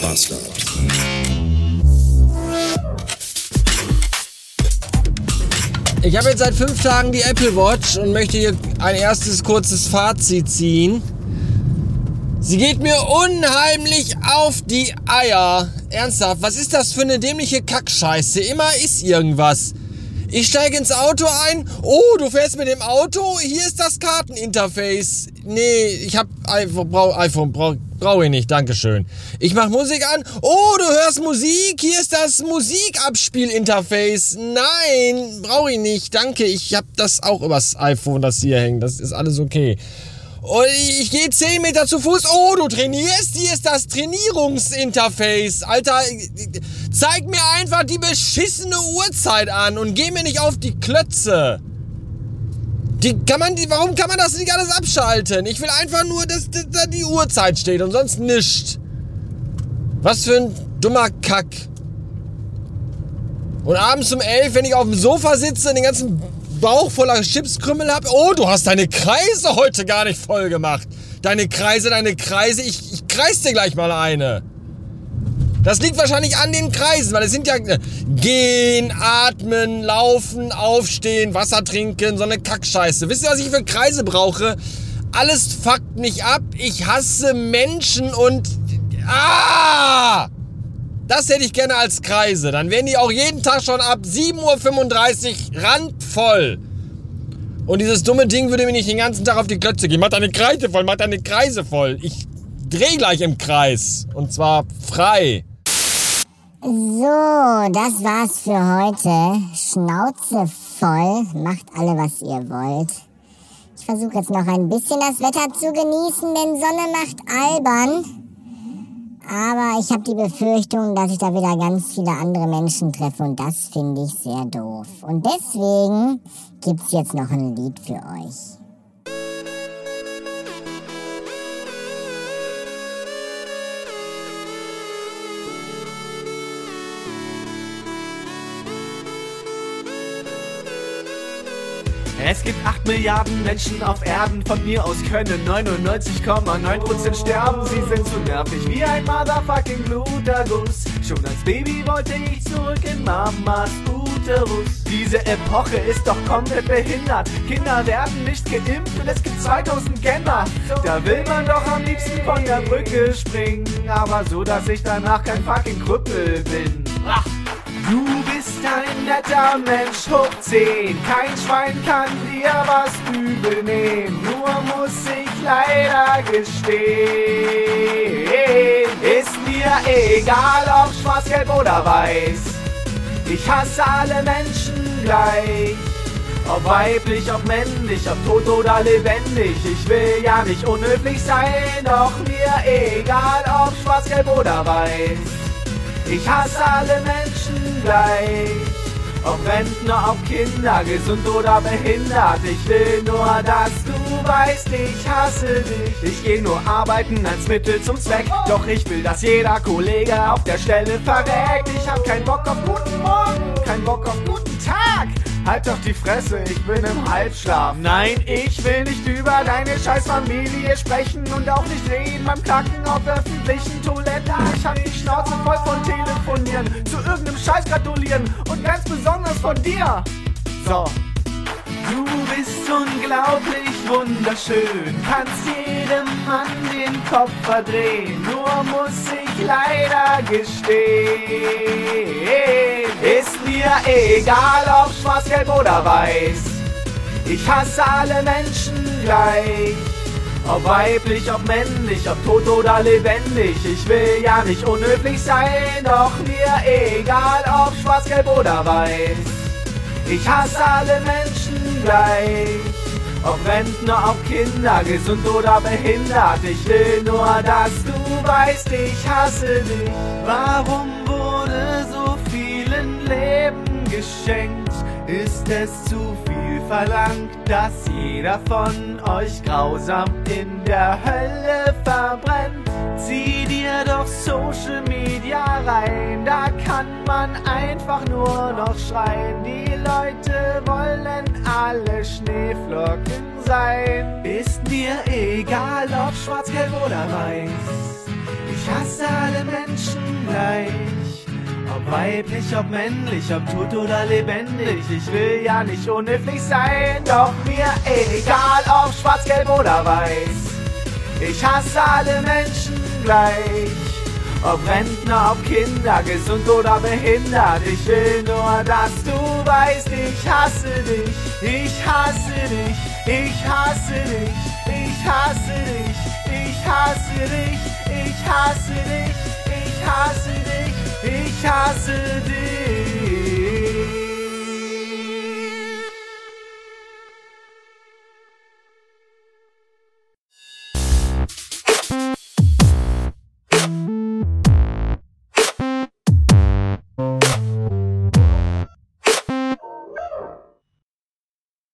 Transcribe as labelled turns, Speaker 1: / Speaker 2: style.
Speaker 1: Bastard.
Speaker 2: Ich habe jetzt seit fünf Tagen die Apple Watch und möchte hier ein erstes kurzes Fazit ziehen. Sie geht mir unheimlich auf die Eier. Ernsthaft, was ist das für eine dämliche Kackscheiße? Immer ist irgendwas. Ich steige ins Auto ein. Oh, du fährst mit dem Auto? Hier ist das Karteninterface. Nee, ich hab iPhone, brauch, iPhone brauch, brauch ich nicht, Dankeschön. Ich mach Musik an. Oh, du hörst Musik? Hier ist das Musikabspielinterface. Nein, brauche ich nicht, danke. Ich hab das auch übers iPhone, das hier hängt. Das ist alles okay. Und ich gehe 10 Meter zu Fuß. Oh, du trainierst? Hier ist das Trainierungsinterface. Alter, zeig mir einfach die beschissene Uhrzeit an und geh mir nicht auf die Klötze. Die kann man, die, warum kann man das nicht alles abschalten? Ich will einfach nur, dass, dass da die Uhrzeit steht und sonst nichts. Was für ein dummer Kack. Und abends um 11, wenn ich auf dem Sofa sitze und den ganzen Bauch voller Chipskrümmel habe. Oh, du hast deine Kreise heute gar nicht voll gemacht. Deine Kreise, deine Kreise. Ich, ich kreis dir gleich mal eine. Das liegt wahrscheinlich an den Kreisen, weil es sind ja äh, gehen, atmen, laufen, aufstehen, Wasser trinken, so eine Kackscheiße. Wisst ihr, was ich für Kreise brauche? Alles fuckt mich ab. Ich hasse Menschen und ah! Das hätte ich gerne als Kreise. Dann wären die auch jeden Tag schon ab 7.35 Uhr randvoll. Und dieses dumme Ding würde mir nicht den ganzen Tag auf die Klötze gehen. Mach deine Kreise voll, mach deine Kreise voll. Ich dreh gleich im Kreis. Und zwar frei.
Speaker 3: So, das war's für heute. Schnauze voll. Macht alle, was ihr wollt. Ich versuche jetzt noch ein bisschen das Wetter zu genießen, denn Sonne macht albern. Aber ich habe die Befürchtung, dass ich da wieder ganz viele andere Menschen treffe und das finde ich sehr doof. Und deswegen gibt's jetzt noch ein Lied für euch.
Speaker 4: Es gibt 8 Milliarden Menschen auf Erden, von mir aus können 99,9% sterben. Sie sind so nervig wie ein motherfucking Bluterguss. Schon als Baby wollte ich zurück in Mamas Uterus. Diese Epoche ist doch komplett behindert. Kinder werden nicht geimpft und es gibt 2000 Gender. Da will man doch am liebsten von der Brücke springen, aber so, dass ich danach kein fucking Krüppel bin. Ach. Du bist ein netter Mensch, hoch 10. Kein Schwein kann dir was übel nehmen. Nur muss ich leider gestehen. Ist mir egal, ob schwarz, gelb oder weiß. Ich hasse alle Menschen gleich. Ob weiblich, ob männlich, ob tot oder lebendig. Ich will ja nicht unhöflich sein, doch mir egal, ob schwarz, gelb oder weiß. Ich hasse alle Menschen gleich. Ob Rentner, ob Kinder, gesund oder behindert. Ich will nur, dass du weißt, ich hasse dich. Ich geh nur arbeiten als Mittel zum Zweck. Doch ich will, dass jeder Kollege auf der Stelle verreckt. Ich hab keinen Bock auf guten Morgen, keinen Bock auf guten Tag. Halt doch die Fresse, ich bin im Halbschlaf. Nein, ich will nicht über deine scheiß Familie sprechen und auch nicht reden beim Kacken auf öffentlichen Toiletten. Ich hab die Schnauze voll von Telefonieren, zu irgendeinem Scheiß gratulieren und ganz besonders von dir. So. Du bist unglaublich wunderschön, kannst jedem Mann den Kopf verdrehen, nur muss ich leider gestehen. Ist mir egal, ob schwarz, gelb oder weiß, ich hasse alle Menschen gleich. Ob weiblich, ob männlich, ob tot oder lebendig, ich will ja nicht unhöflich sein, doch mir egal, ob schwarz, gelb oder weiß. Ich hasse alle Menschen gleich. Ob Rentner, ob Kinder, gesund oder behindert. Ich will nur, dass du weißt, ich hasse dich. Warum wurde so vielen Leben geschenkt? Ist es zu viel verlangt, dass jeder von euch grausam in der Hölle verbrennt? Zieh dir doch Social Media rein, da kann man einfach nur noch schreien. Die Leute wollen alle Schneeflocken sein. Ist mir egal, ob schwarz, gelb oder weiß. Ich hasse alle Menschen gleich. Ob weiblich, ob männlich, ob tot oder lebendig. Ich will ja nicht unhöflich sein, doch mir egal, ob schwarz, gelb oder weiß. Ich hasse alle Menschen gleich. Ob Rentner, ob Kinder, gesund oder behindert. Ich will nur, dass du weißt, ich hasse dich. Ich hasse dich. Ich hasse dich. Ich hasse dich. Ich hasse dich. Ich hasse dich. Ich hasse dich. Ich hasse dich.